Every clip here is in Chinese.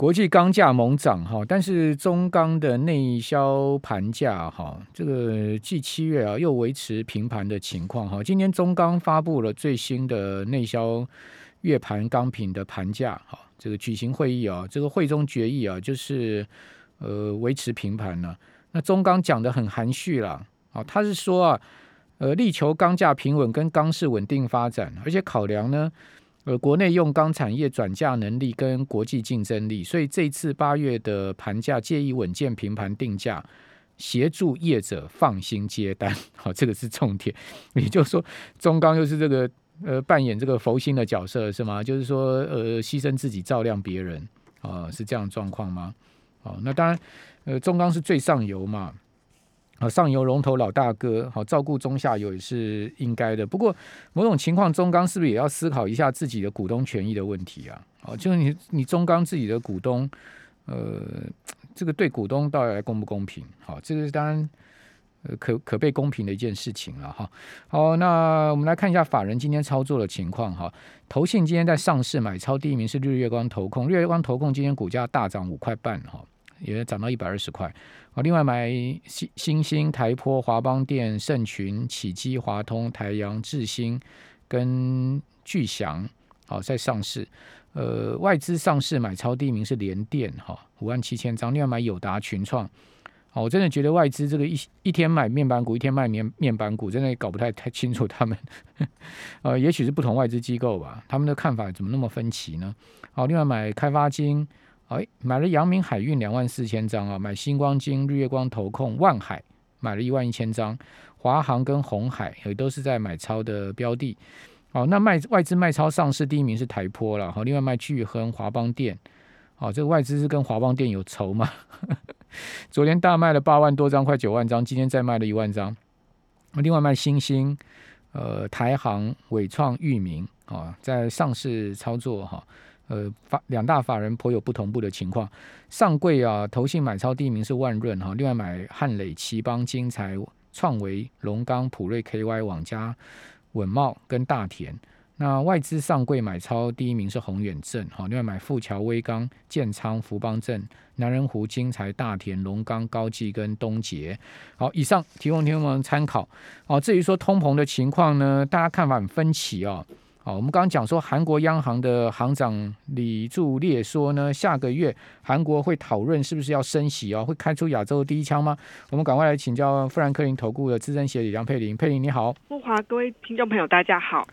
国际钢价猛涨哈，但是中钢的内销盘价哈，这个继七月啊又维持平盘的情况哈。今天中钢发布了最新的内销月盘钢品的盘价哈，这个举行会议啊，这个会中决议啊，就是呃维持平盘了。那中钢讲的很含蓄了啊，他是说啊，呃力求钢价平稳跟钢市稳定发展，而且考量呢。呃，国内用钢产业转嫁能力跟国际竞争力，所以这次八月的盘价介意稳健平盘定价，协助业者放心接单。好，这个是重点。也就是说，中钢又是这个呃扮演这个佛心的角色是吗？就是说呃牺牲自己照亮别人啊，是这样状况吗？好，那当然呃中钢是最上游嘛。啊，上游龙头老大哥，好照顾中下游也是应该的。不过，某种情况，中钢是不是也要思考一下自己的股东权益的问题啊？哦，就是你你中钢自己的股东，呃，这个对股东到底公不公平？好，这个是当然，呃，可可被公平的一件事情了哈。好，那我们来看一下法人今天操作的情况哈。投信今天在上市买超第一名是日月光投控，日月光投控今天股价大涨五块半哈。也涨到一百二十块好！另外买新新兴、台坡、华邦电、盛群、启基、华通、台阳、智新跟巨祥，好在上市。呃，外资上市买超第一名是联电哈，五万七千张。另外买友达、群创，好，我真的觉得外资这个一一天买面板股，一天卖面面板股，真的搞不太太清楚他们。呃，也许是不同外资机构吧，他们的看法怎么那么分歧呢？好，另外买开发金。哎，买了阳明海运两万四千张啊，买星光金、日月光投控、万海买了一万一千张，华航跟红海也都是在买超的标的。哦，那卖外资卖超上市第一名是台坡了，好，另外卖巨亨、华邦电，哦，这个外资是跟华邦电有仇吗？昨天大卖了八万多张，快九万张，今天再卖了一万张。另外卖星星、呃，台航、伟创、裕民啊，在上市操作哈。呃，法两大法人颇有不同步的情况。上柜啊，投信买超第一名是万润哈，另外买汉磊、奇邦、金财、创维、龙钢、普瑞、KY、网家、稳茂跟大田。那外资上柜买超第一名是宏远镇哈，另外买富桥、威钢、建仓、福邦镇、南人湖、金财、大田、龙钢、高技跟东杰。好，以上提供听众们参考。好，至于说通膨的情况呢，大家看法很分歧哦。好，我们刚刚讲说，韩国央行的行长李柱烈说呢，下个月韩国会讨论是不是要升息哦，会开出亚洲第一枪吗？我们赶快来请教富兰克林投顾的资深协理梁佩玲，佩玲你好，富华各位听众朋友大家好，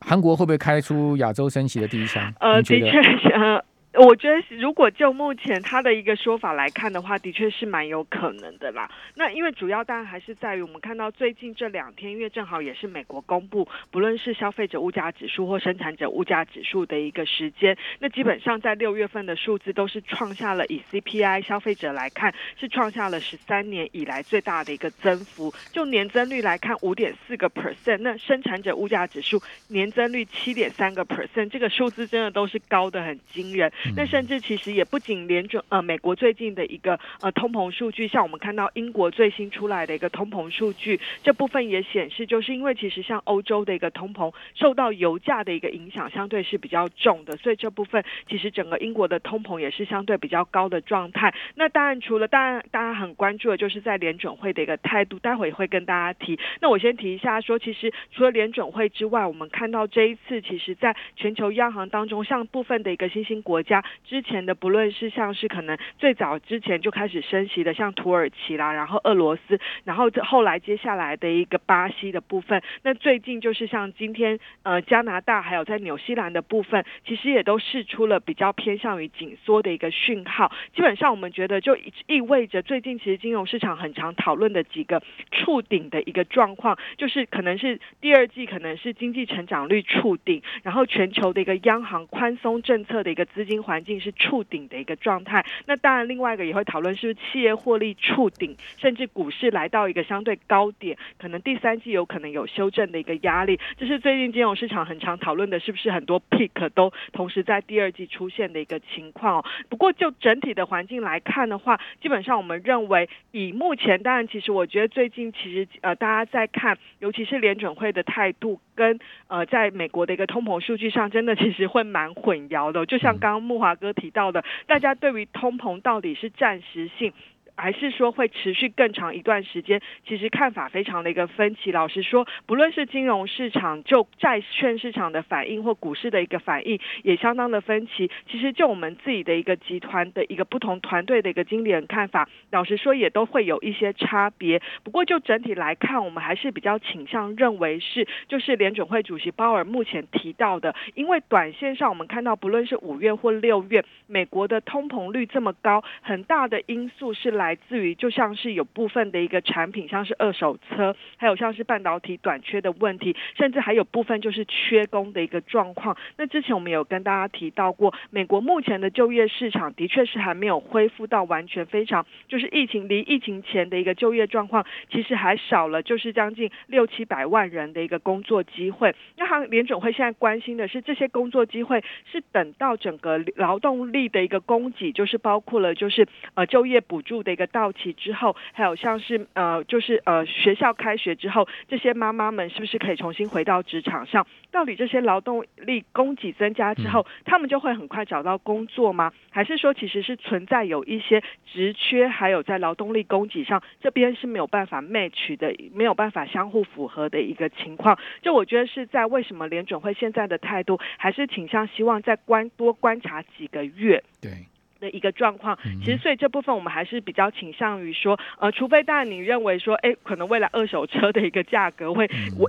韩国会不会开出亚洲升息的第一枪？呃，的确是。我觉得，如果就目前他的一个说法来看的话，的确是蛮有可能的啦。那因为主要当然还是在于我们看到最近这两天，因为正好也是美国公布，不论是消费者物价指数或生产者物价指数的一个时间，那基本上在六月份的数字都是创下了以 CPI 消费者来看是创下了十三年以来最大的一个增幅。就年增率来看，五点四个 percent，那生产者物价指数年增率七点三个 percent，这个数字真的都是高的很惊人。那甚至其实也不仅联准呃美国最近的一个呃通膨数据，像我们看到英国最新出来的一个通膨数据，这部分也显示，就是因为其实像欧洲的一个通膨受到油价的一个影响，相对是比较重的，所以这部分其实整个英国的通膨也是相对比较高的状态。那当然除了当然大家很关注的就是在联准会的一个态度，待会也会跟大家提。那我先提一下说，其实除了联准会之外，我们看到这一次其实在全球央行当中，像部分的一个新兴国家。之前的不论是像是可能最早之前就开始升息的，像土耳其啦，然后俄罗斯，然后这后来接下来的一个巴西的部分，那最近就是像今天呃加拿大还有在纽西兰的部分，其实也都试出了比较偏向于紧缩的一个讯号。基本上我们觉得就意味着最近其实金融市场很常讨论的几个触顶的一个状况，就是可能是第二季可能是经济成长率触顶，然后全球的一个央行宽松政策的一个资金。环境是触顶的一个状态，那当然另外一个也会讨论是不是企业获利触顶，甚至股市来到一个相对高点，可能第三季有可能有修正的一个压力，这是最近金融市场很常讨论的，是不是很多 peak 都同时在第二季出现的一个情况？不过就整体的环境来看的话，基本上我们认为以目前，当然其实我觉得最近其实呃大家在看，尤其是联准会的态度。跟呃在美国的一个通膨数据上，真的其实会蛮混淆的。就像刚刚木华哥提到的，大家对于通膨到底是暂时性。还是说会持续更长一段时间？其实看法非常的一个分歧。老实说，不论是金融市场、就债券市场的反应，或股市的一个反应，也相当的分歧。其实就我们自己的一个集团的一个不同团队的一个经理人看法，老实说也都会有一些差别。不过就整体来看，我们还是比较倾向认为是，就是联准会主席鲍尔目前提到的，因为短线上我们看到，不论是五月或六月，美国的通膨率这么高，很大的因素是来。来自于就像是有部分的一个产品，像是二手车，还有像是半导体短缺的问题，甚至还有部分就是缺工的一个状况。那之前我们有跟大家提到过，美国目前的就业市场的确是还没有恢复到完全非常，就是疫情离疫情前的一个就业状况，其实还少了就是将近六七百万人的一个工作机会。那行联总会现在关心的是这些工作机会是等到整个劳动力的一个供给，就是包括了就是呃就业补助的。一个到期之后，还有像是呃，就是呃，学校开学之后，这些妈妈们是不是可以重新回到职场上？到底这些劳动力供给增加之后，他们就会很快找到工作吗？还是说其实是存在有一些职缺，还有在劳动力供给上这边是没有办法 match 的，没有办法相互符合的一个情况？就我觉得是在为什么联准会现在的态度还是倾向希望再观多观察几个月？对。的一个状况，其实所以这部分我们还是比较倾向于说，呃，除非当然你认为说，哎，可能未来二手车的一个价格会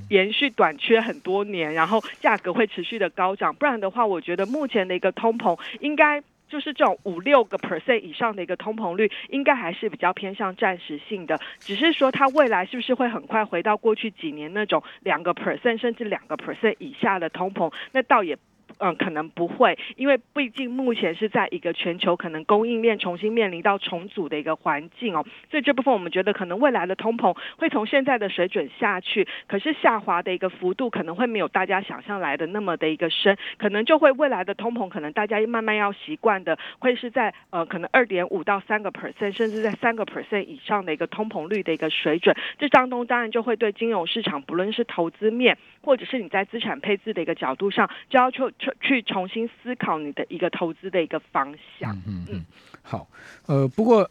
延续短缺很多年，然后价格会持续的高涨，不然的话，我觉得目前的一个通膨应该就是这种五六个 percent 以上的一个通膨率，应该还是比较偏向暂时性的，只是说它未来是不是会很快回到过去几年那种两个 percent 甚至两个 percent 以下的通膨，那倒也。嗯，可能不会，因为毕竟目前是在一个全球可能供应链重新面临到重组的一个环境哦，所以这部分我们觉得可能未来的通膨会从现在的水准下去，可是下滑的一个幅度可能会没有大家想象来的那么的一个深，可能就会未来的通膨可能大家慢慢要习惯的会是在呃可能二点五到三个 percent，甚至在三个 percent 以上的一个通膨率的一个水准，这当中当然就会对金融市场不论是投资面或者是你在资产配置的一个角度上，就要求。去重新思考你的一个投资的一个方向。嗯嗯，好，呃，不过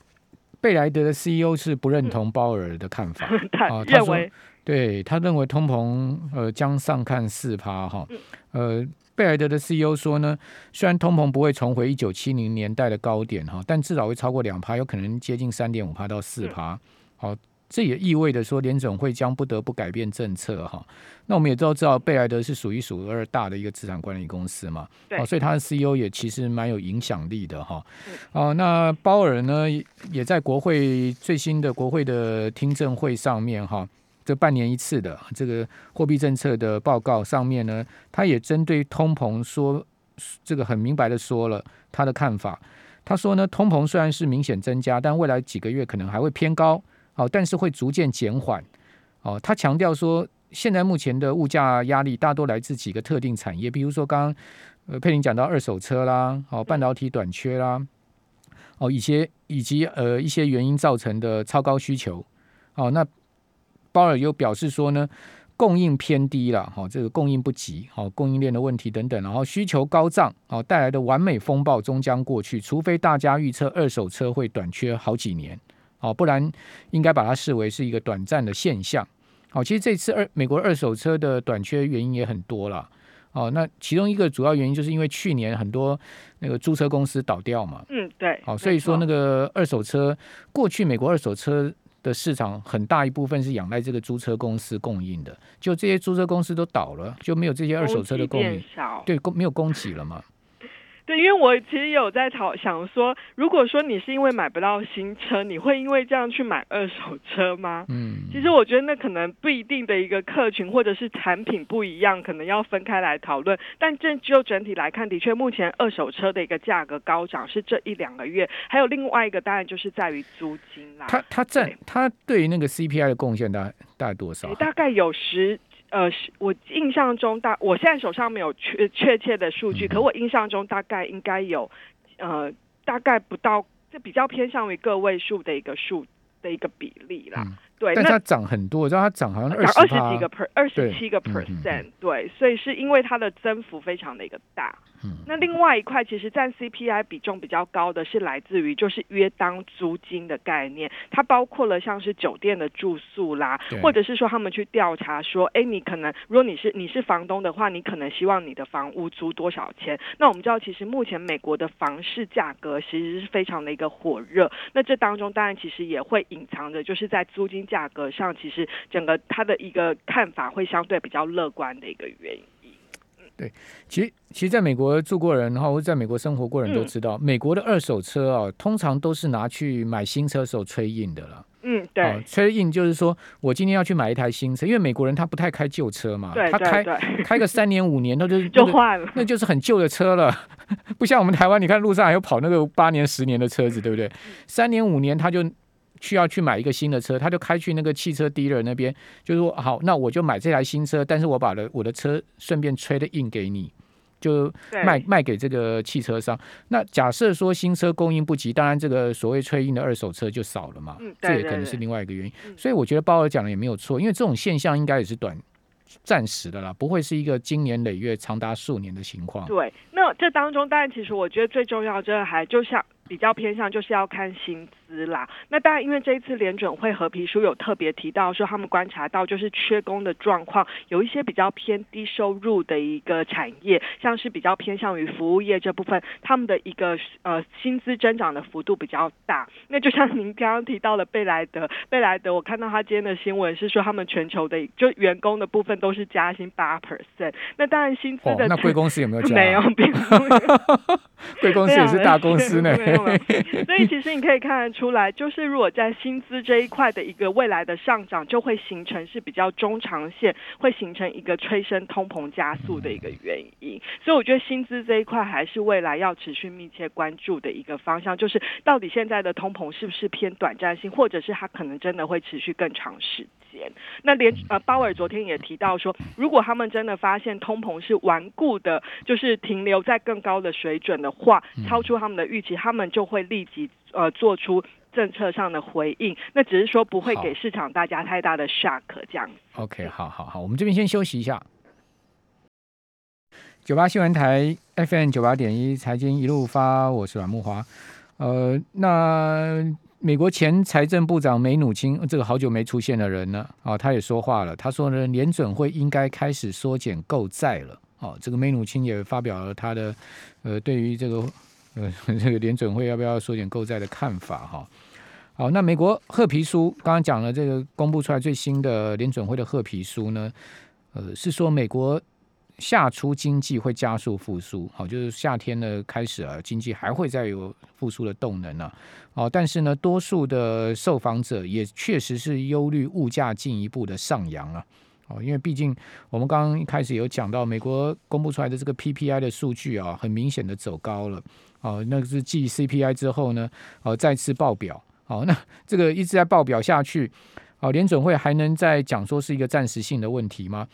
贝莱德的 CEO 是不认同鲍尔的看法，他认为，对他认为通膨呃将上看四趴哈。呃，贝莱德的 CEO 说呢，虽然通膨不会重回一九七零年代的高点哈，但至少会超过两趴，有可能接近三点五趴到四趴。好。这也意味着说，联总会将不得不改变政策哈。那我们也都知道，贝莱德是数一数二大的一个资产管理公司嘛，对，所以他的 CEO 也其实蛮有影响力的哈。哦，那鲍尔呢，也在国会最新的国会的听证会上面哈，这半年一次的这个货币政策的报告上面呢，他也针对通膨说，这个很明白的说了他的看法。他说呢，通膨虽然是明显增加，但未来几个月可能还会偏高。好，但是会逐渐减缓。哦，他强调说，现在目前的物价压力大多来自几个特定产业，比如说刚刚呃佩林讲到二手车啦，哦半导体短缺啦，哦一些以及呃一些原因造成的超高需求。哦，那鲍尔又表示说呢，供应偏低了，哈，这个供应不及，好供应链的问题等等，然后需求高涨，哦带来的完美风暴终将过去，除非大家预测二手车会短缺好几年。哦，不然应该把它视为是一个短暂的现象。好，其实这次二美国二手车的短缺原因也很多了。哦，那其中一个主要原因就是因为去年很多那个租车公司倒掉嘛。嗯，对。好，所以说那个二手车过去美国二手车的市场很大一部分是仰赖这个租车公司供应的，就这些租车公司都倒了，就没有这些二手车的供应，对，供没有供给了嘛。对，因为我其实有在讨想说，如果说你是因为买不到新车，你会因为这样去买二手车吗？嗯，其实我觉得那可能不一定的一个客群或者是产品不一样，可能要分开来讨论。但这就整体来看，的确目前二手车的一个价格高涨是这一两个月，还有另外一个当然就是在于租金啦。它它占它对于那个 CPI 的贡献大大概多少？大概有十。呃，我印象中大，我现在手上没有确确切的数据，可我印象中大概应该有，呃，大概不到，这比较偏向于个位数的一个数的一个比例啦。对，但那它涨很多，我知道它涨好像二十几个 per 二十七个 percent，、对，所以是因为它的增幅非常的一个大。嗯那另外一块其实占 CPI 比重比较高的是来自于就是约当租金的概念，它包括了像是酒店的住宿啦，或者是说他们去调查说，哎，你可能如果你是你是房东的话，你可能希望你的房屋租多少钱？那我们知道，其实目前美国的房市价格其实是非常的一个火热，那这当中当然其实也会隐藏着，就是在租金价格上，其实整个它的一个看法会相对比较乐观的一个原因。其实，其实在美国住过人哈，或者在美国生活过人都嗯知道，美国的二手车啊，通常都是拿去买新车的时候吹印的了。嗯，对。哦，吹印就是说我今天要去买一台新车，因为美国人他不太开旧车嘛，对他开对对，开个三年五年，他就 是就那个换了。那就是很旧的车了，不像我们台湾，你看路上还有跑那个八年、十年的车子，对不对？三年、五年他就需要去买一个新的车，他就开去那个汽车 dealer 那边，就说好，那我就买这台新车，但是我把的我的车顺便吹的印给你。就卖卖给这个汽车商。那假设说新车供应不及，当然这个所谓吹印的二手车就少了嘛，嗯这对对对也可能是另外一个原因。嗯所以我觉得鲍尔讲的也没有错，因为这种现象应该也是短暂时的啦，不会是一个经年累月、长达数年的情况。对，那这当中当然其实我觉得最重要，真的还就像比较偏向就是要看薪资啦。那当然，因为这一次联准会合皮书有特别提到说，他们观察到就是缺工的状况，有一些比较偏低收入的一个产业，像是比较偏向于服务业这部分，他们的一个呃薪资增长的幅度比较大。那就像您刚刚提到的贝莱德，贝莱德我看到他今天的新闻是说，他们全球的就员工的部分都是加薪八 percent。那当然薪资哦，的那贵公司有没有加、没有。贵公司也是大公司呢。所以其实你可以看得出来，就是如果在薪资这一块的一个未来的上涨，就会形成是比较中长线，会形成一个催生通膨加速的一个原因。所以我觉得薪资这一块还是未来要持续密切关注的一个方向，就是到底现在的通膨是不是偏短暂性，或者是它可能真的会持续更长时间。那连呃鲍尔昨天也提到说，如果他们真的发现通膨是顽固的，就是停留在更高的水准的话，超出他们的预期，他们就会立即呃做出政策上的回应。那只是说不会给市场大家太大的 shock 这样。OK，好好好，我们这边先休息一下。九八新闻台 FM 九八点一财经一路发，我是阮木华。呃，那美国前财政部长梅努钦，这个好久没出现的人呢，啊，他也说话了，他说呢，联准会应该开始缩减购债了。哦，这个梅努钦也发表了他的呃对于这个呃 这个联准会要不要缩减购债的看法哈。好，那美国褐皮书刚刚讲了，这个公布出来最新的联准会的褐皮书呢，呃，是说美国夏初经济会加速复苏，好，就是夏天呢开始啊，经济还会再有复苏的动能啊，哦，但是呢，多数的受访者也确实是忧虑物价进一步的上扬啊，哦，因为毕竟我们刚刚一开始有讲到，美国公布出来的这个 PPI 的数据啊，很明显的走高了，哦，那是继 CPI 之后呢，哦，再次爆表。好，那这个一直在爆表下去，哦，联准会还能再讲说是一个暂时性的问题吗？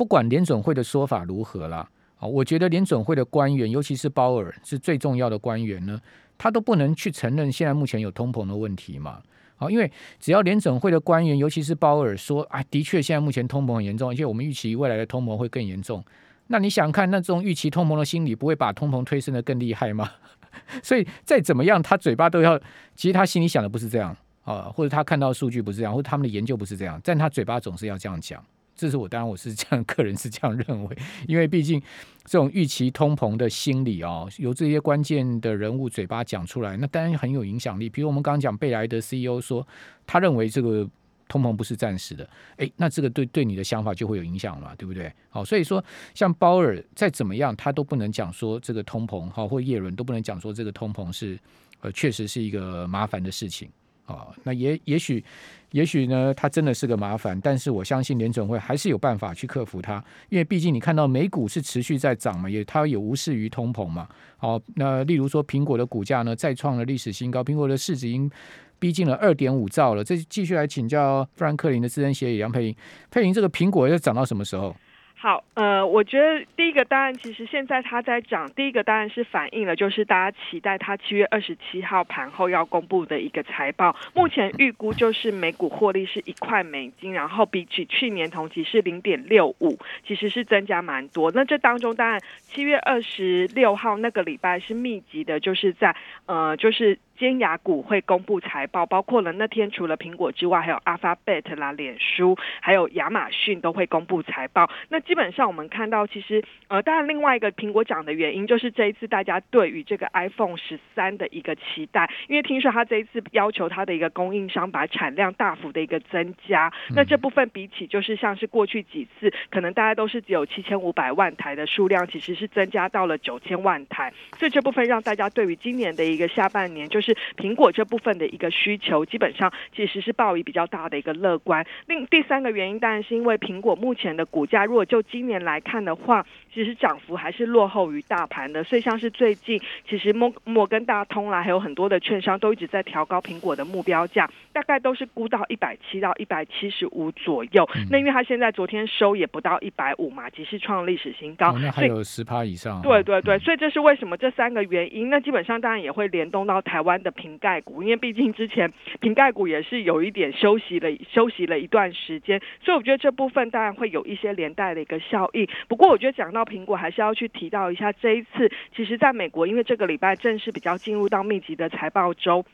不管联准会的说法如何啦，啊，我觉得联准会的官员，尤其是鲍尔是最重要的官员呢，他都不能去承认现在目前有通膨的问题嘛。啊，因为只要联准会的官员，尤其是鲍尔说啊，的确现在目前通膨很严重，而且我们预期未来的通膨会更严重。那你想看那种预期通膨的心理，不会把通膨推升的更厉害吗？所以再怎么样，他嘴巴都要，其实他心里想的不是这样啊，或者他看到数据不是这样，或者他们的研究不是这样，但他嘴巴总是要这样讲。这是我当然我是这样，个人是这样认为，因为毕竟这种预期通膨的心理哦，由这些关键的人物嘴巴讲出来，那当然很有影响力。比如我们刚刚讲贝莱德 CEO 说，他认为这个通膨不是暂时的，诶，那这个对对你的想法就会有影响嘛，对不对？好，所以说像鲍尔再怎么样，他都不能讲说这个通膨，好，或叶伦都不能讲说这个通膨是呃确实是一个麻烦的事情。啊，那也也许，也许呢，它真的是个麻烦，但是我相信联准会还是有办法去克服它，因为毕竟你看到美股是持续在涨嘛，也它也无视于通膨嘛。好，那例如说苹果的股价呢再创了历史新高，苹果的市值已经逼近了二点五兆了。这继续来请教富兰克林的资深协议杨佩玲，佩玲，这个苹果要涨到什么时候？好，呃，我觉得第一个当然，其实现在它在涨，第一个当然是反映了，就是大家期待它七月二十七号盘后要公布的一个财报。目前预估就是每股获利是一块美金，然后比起去年同期是零点六五，其实是增加蛮多。那这当中当然七月二十六号那个礼拜是密集的，就是在呃，就是。尖牙股会公布财报，包括了那天除了苹果之外，还有 Alphabet 啦、脸书，还有亚马逊都会公布财报。那基本上我们看到，其实呃，当然另外一个苹果涨的原因，就是这一次大家对于这个 iPhone 十三的一个期待，因为听说它这一次要求它的一个供应商把产量大幅的一个增加。那这部分比起就是像是过去几次，可能大家都是只有七千五百万台的数量，其实是增加到了九千万台，所以这部分让大家对于今年的一个下半年就是。苹果这部分的一个需求，基本上其实是抱以比较大的一个乐观。另第三个原因，当然是因为苹果目前的股价，如果就今年来看的话，其实涨幅还是落后于大盘的。所以像是最近，其实摩摩根大通啦，还有很多的券商都一直在调高苹果的目标价，大概都是估到一百七到一百七十五左右。那因为它现在昨天收也不到一百五嘛，即是创历史新高，那还有十趴以上。对对对，所以这是为什么这三个原因。那基本上当然也会联动到台湾的瓶盖股，因为毕竟之前瓶盖股也是有一点休息了，休息了一段时间，所以我觉得这部分当然会有一些连带的一个效应。不过，我觉得讲到苹果，还是要去提到一下这一次，其实在美国，因为这个礼拜正式比较进入到密集的财报周。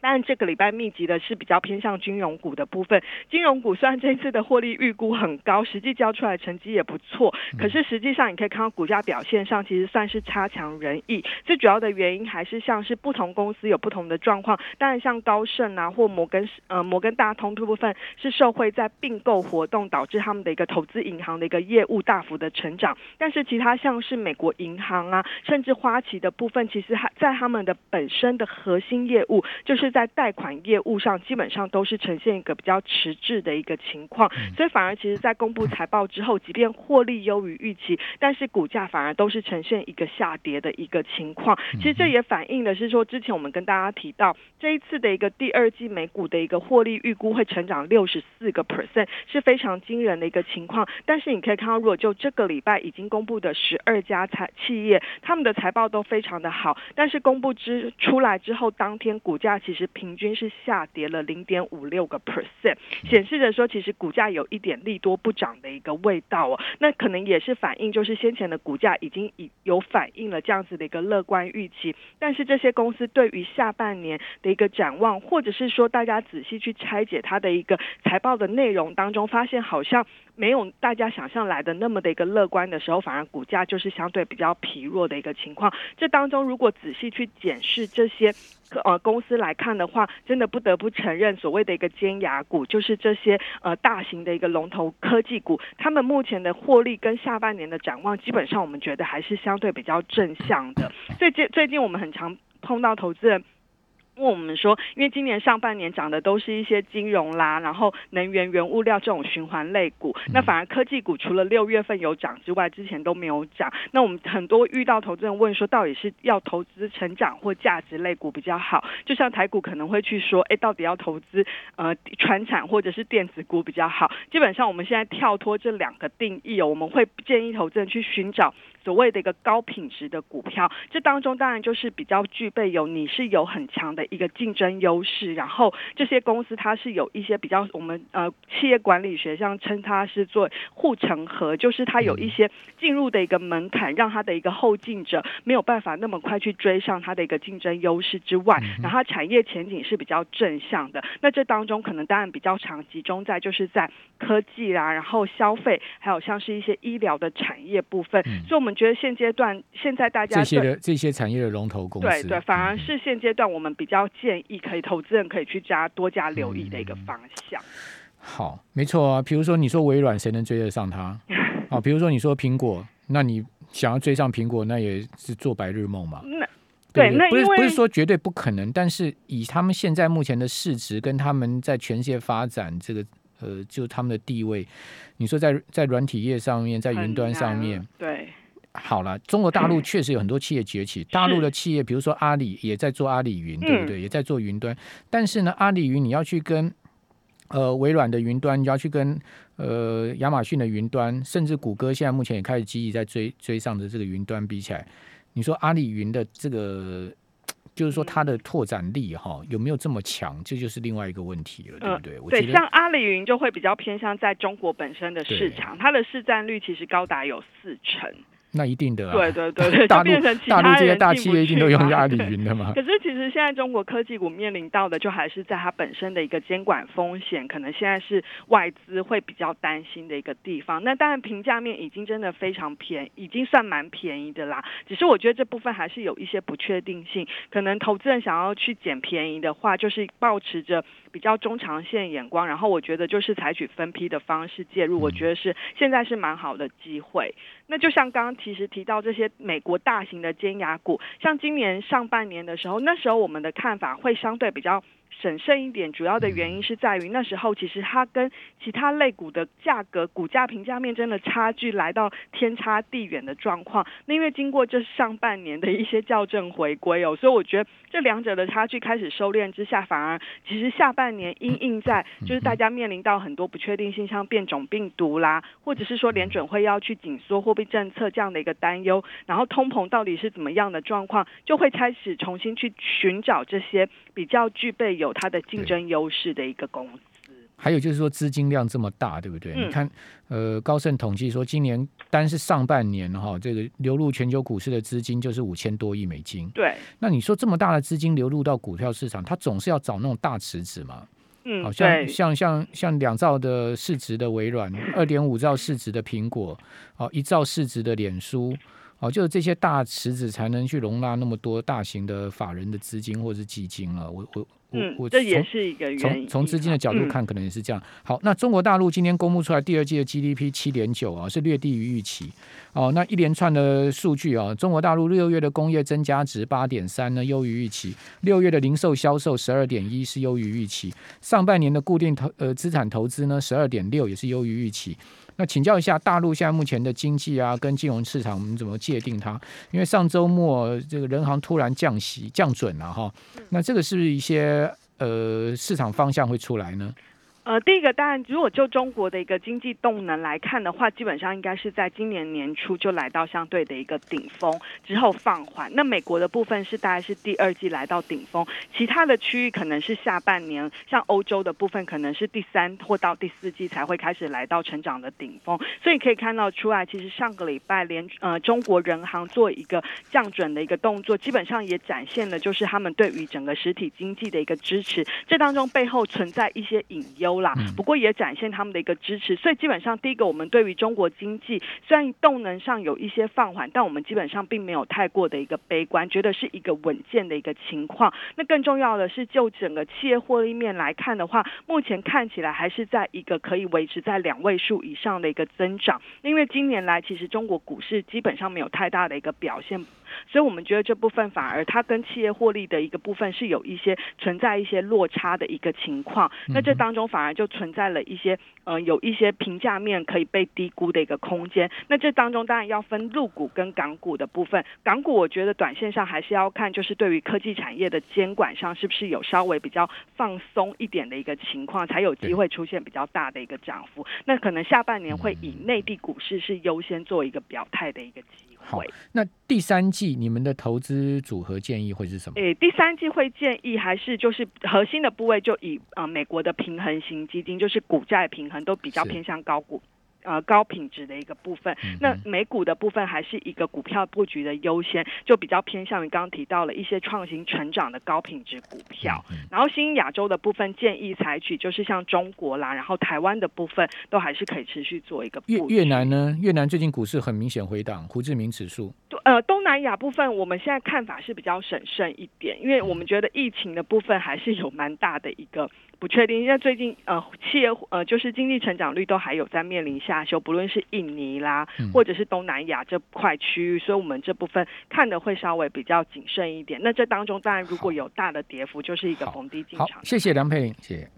但这个礼拜密集的是比较偏向金融股的部分。金融股虽然这次的获利预估很高，实际交出来成绩也不错，可是实际上你可以看到股价表现上其实算是差强人意。最主要的原因还是像是不同公司有不同的状况。当然像高盛啊或摩根呃摩根大通这部分是受惠在并购活动导致他们的一个投资银行的一个业务大幅的成长。但是其他像是美国银行啊，甚至花旗的部分，其实还在他们的本身的核心业务就是。在贷款业务上，基本上都是呈现一个比较迟滞的一个情况，所以反而其实，在公布财报之后，即便获利优于预期，但是股价反而都是呈现一个下跌的一个情况。其实这也反映的是说，之前我们跟大家提到，这一次的一个第二季美股的一个获利预估会成长六十四个 percent，是非常惊人的一个情况。但是你可以看到，如果就这个礼拜已经公布的十二家财企业，他们的财报都非常的好，但是公布之出来之后，当天股价其实。平均是下跌了零点五六个 percent，显示着说其实股价有一点利多不涨的一个味道哦。那可能也是反映，就是先前的股价已经已有反映了这样子的一个乐观预期。但是这些公司对于下半年的一个展望，或者是说大家仔细去拆解它的一个财报的内容当中，发现好像没有大家想象来的那么的一个乐观的时候，反而股价就是相对比较疲弱的一个情况。这当中如果仔细去检视这些。呃，公司来看看的话，真的不得不承认，所谓的一个尖牙股，就是这些呃大型的一个龙头科技股，他们目前的获利跟下半年的展望，基本上我们觉得还是相对比较正向的。最近最近我们很常碰到投资人。问我们说，因为今年上半年涨的都是一些金融啦，然后能源、原物料这种循环类股，那反而科技股除了六月份有涨之外，之前都没有涨。那我们很多遇到投资人问说，到底是要投资成长或价值类股比较好？就像台股可能会去说，哎，到底要投资呃船产或者是电子股比较好？基本上我们现在跳脱这两个定义哦，我们会建议投资人去寻找。所谓的一个高品质的股票，这当中当然就是比较具备有你是有很强的一个竞争优势，然后这些公司它是有一些比较我们呃企业管理学上称它是做护城河，就是它有一些进入的一个门槛，让它的一个后进者没有办法那么快去追上它的一个竞争优势之外，然后产业前景是比较正向的。那这当中可能当然比较常集中在就是在科技啦，然后消费，还有像是一些医疗的产业部分，所以我们。觉得现阶段现在大家这些的这些产业的龙头公司，对对，反而是现阶段我们比较建议可以投资人可以去加多加留意的一个方向。好，没错啊。比如说你说微软谁能追得上它？啊，比如说你说苹果，那你想要追上苹果，那也是做白日梦嘛。那对，那不是不是说绝对不可能，但是以他们现在目前的市值跟他们在全世界发展这个。呃，就他们的地位，你说在在软体业上面，在云端上面，对，好了，中国大陆确实有很多企业崛起，大陆的企业，比如说阿里也在做阿里云，对不对？也在做云端，但是呢，阿里云你要去跟呃微软的云端，你要去跟呃亚马逊的云端，甚至谷歌现在目前也开始积极在追追上的这个云端比起来，你说阿里云的这个。就是说，它的拓展力哈有没有这么强？这就是另外一个问题了，对不对？对，像阿里云就会比较偏向在中国本身的市场，它的市占率其实高达有四成。那一定的，对对对，大陆大陆这些大企业一定都用 阿里云的嘛。可是其实现在中国科技股面临到的，就还是在它本身的一个监管风险，可能现在是外资会比较担心的一个地方。那当然，评价面已经真的非常便，已经算蛮便宜的啦。只是我觉得这部分还是有一些不确定性，可能投资人想要去捡便宜的话，就是保持着比较中长线眼光，然后我觉得就是采取分批的方式介入，我觉得是现在是蛮好的机会。那就像刚刚其实提到这些美国大型的尖牙股，像今年上半年的时候，那时候我们的看法会相对比较。审慎一点，主要的原因是在于那时候其实它跟其他类股的价格、股价评价面真的差距来到天差地远的状况。那因为经过这上半年的一些校正回归哦，所以我觉得这两者的差距开始收敛之下，反而其实下半年因应在就是大家面临到很多不确定性，像变种病毒啦，或者是说联准会要去紧缩货币政策这样的一个担忧，然后通膨到底是怎么样的状况，就会开始重新去寻找这些比较具备。有它的竞争优势的一个公司，还有就是说资金量这么大，对不对？你看，呃，高盛统计说，今年单是上半年哈，这个流入全球股市的资金就是五千多亿美金。对，那你说这么大的资金流入到股票市场，它总是要找那种大池子嘛？嗯，好像像像像两兆的市值的微软，二点五兆市值的苹果，哦，一兆市值的脸书。哦，就是这些大池子才能去容纳那么多大型的法人的资金或者是基金了。我我我我，这也是一个原因。从从资金的角度看，可能也是这样。好，那中国大陆今天公布出来第二季的 GDP 七点九啊，是略低于预期。哦，那一连串的数据啊，中国大陆六月的工业增加值八点三呢，优于预期；六月的零售销售十二点一是优于预期；上半年的固定投呃资产投资呢十二点六也是优于预期。那请教一下，大陆现在目前的经济啊，跟金融市场，我们怎么界定它？因为上周末这个人行突然降息降准了哈，那这个是不是一些呃市场方向会出来呢？呃，第一个当然，如果就中国的一个经济动能来看的话，基本上应该是在今年年初就来到相对的一个顶峰，之后放缓。那美国的部分是大概是第二季来到顶峰，其他的区域可能是下半年，像欧洲的部分可能是第三或到第四季才会开始来到成长的顶峰。所以可以看到出来，其实上个礼拜连呃中国人行做一个降准的一个动作，基本上也展现了就是他们对于整个实体经济的一个支持。这当中背后存在一些隐忧。啦，不过也展现他们的一个支持，所以基本上第一个，我们对于中国经济虽然动能上有一些放缓，但我们基本上并没有太过的一个悲观，觉得是一个稳健的一个情况。那更重要的是，就整个企业获利面来看的话，目前看起来还是在一个可以维持在两位数以上的一个增长。因为今年来其实中国股市基本上没有太大的一个表现。所以我们觉得这部分反而它跟企业获利的一个部分是有一些存在一些落差的一个情况，那这当中反而就存在了一些呃有一些评价面可以被低估的一个空间。那这当中当然要分陆股跟港股的部分，港股我觉得短线上还是要看就是对于科技产业的监管上是不是有稍微比较放松一点的一个情况，才有机会出现比较大的一个涨幅。那可能下半年会以内地股市是优先做一个表态的一个机会。好，那第三季你们的投资组合建议会是什么？诶，第三季会建议还是就是核心的部位就以啊美国的平衡型基金，就是股债平衡都比较偏向高股。呃，高品质的一个部分，那美股的部分还是一个股票布局的优先，就比较偏向于刚刚提到了一些创新成长的高品质股票。然后新亚洲的部分建议采取就是像中国啦，然后台湾的部分都还是可以持续做一个。越越南呢？越南最近股市很明显回档，胡志明指数。呃，东南亚部分我们现在看法是比较审慎一点，因为我们觉得疫情的部分还是有蛮大的一个。不确定，因为最近呃，企业呃，就是经济成长率都还有在面临下修，不论是印尼啦，或者是东南亚这块区域，所以我们这部分看的会稍微比较谨慎一点。那这当中当然如果有大的跌幅，就是一个逢低进场。谢谢梁佩玲，谢谢。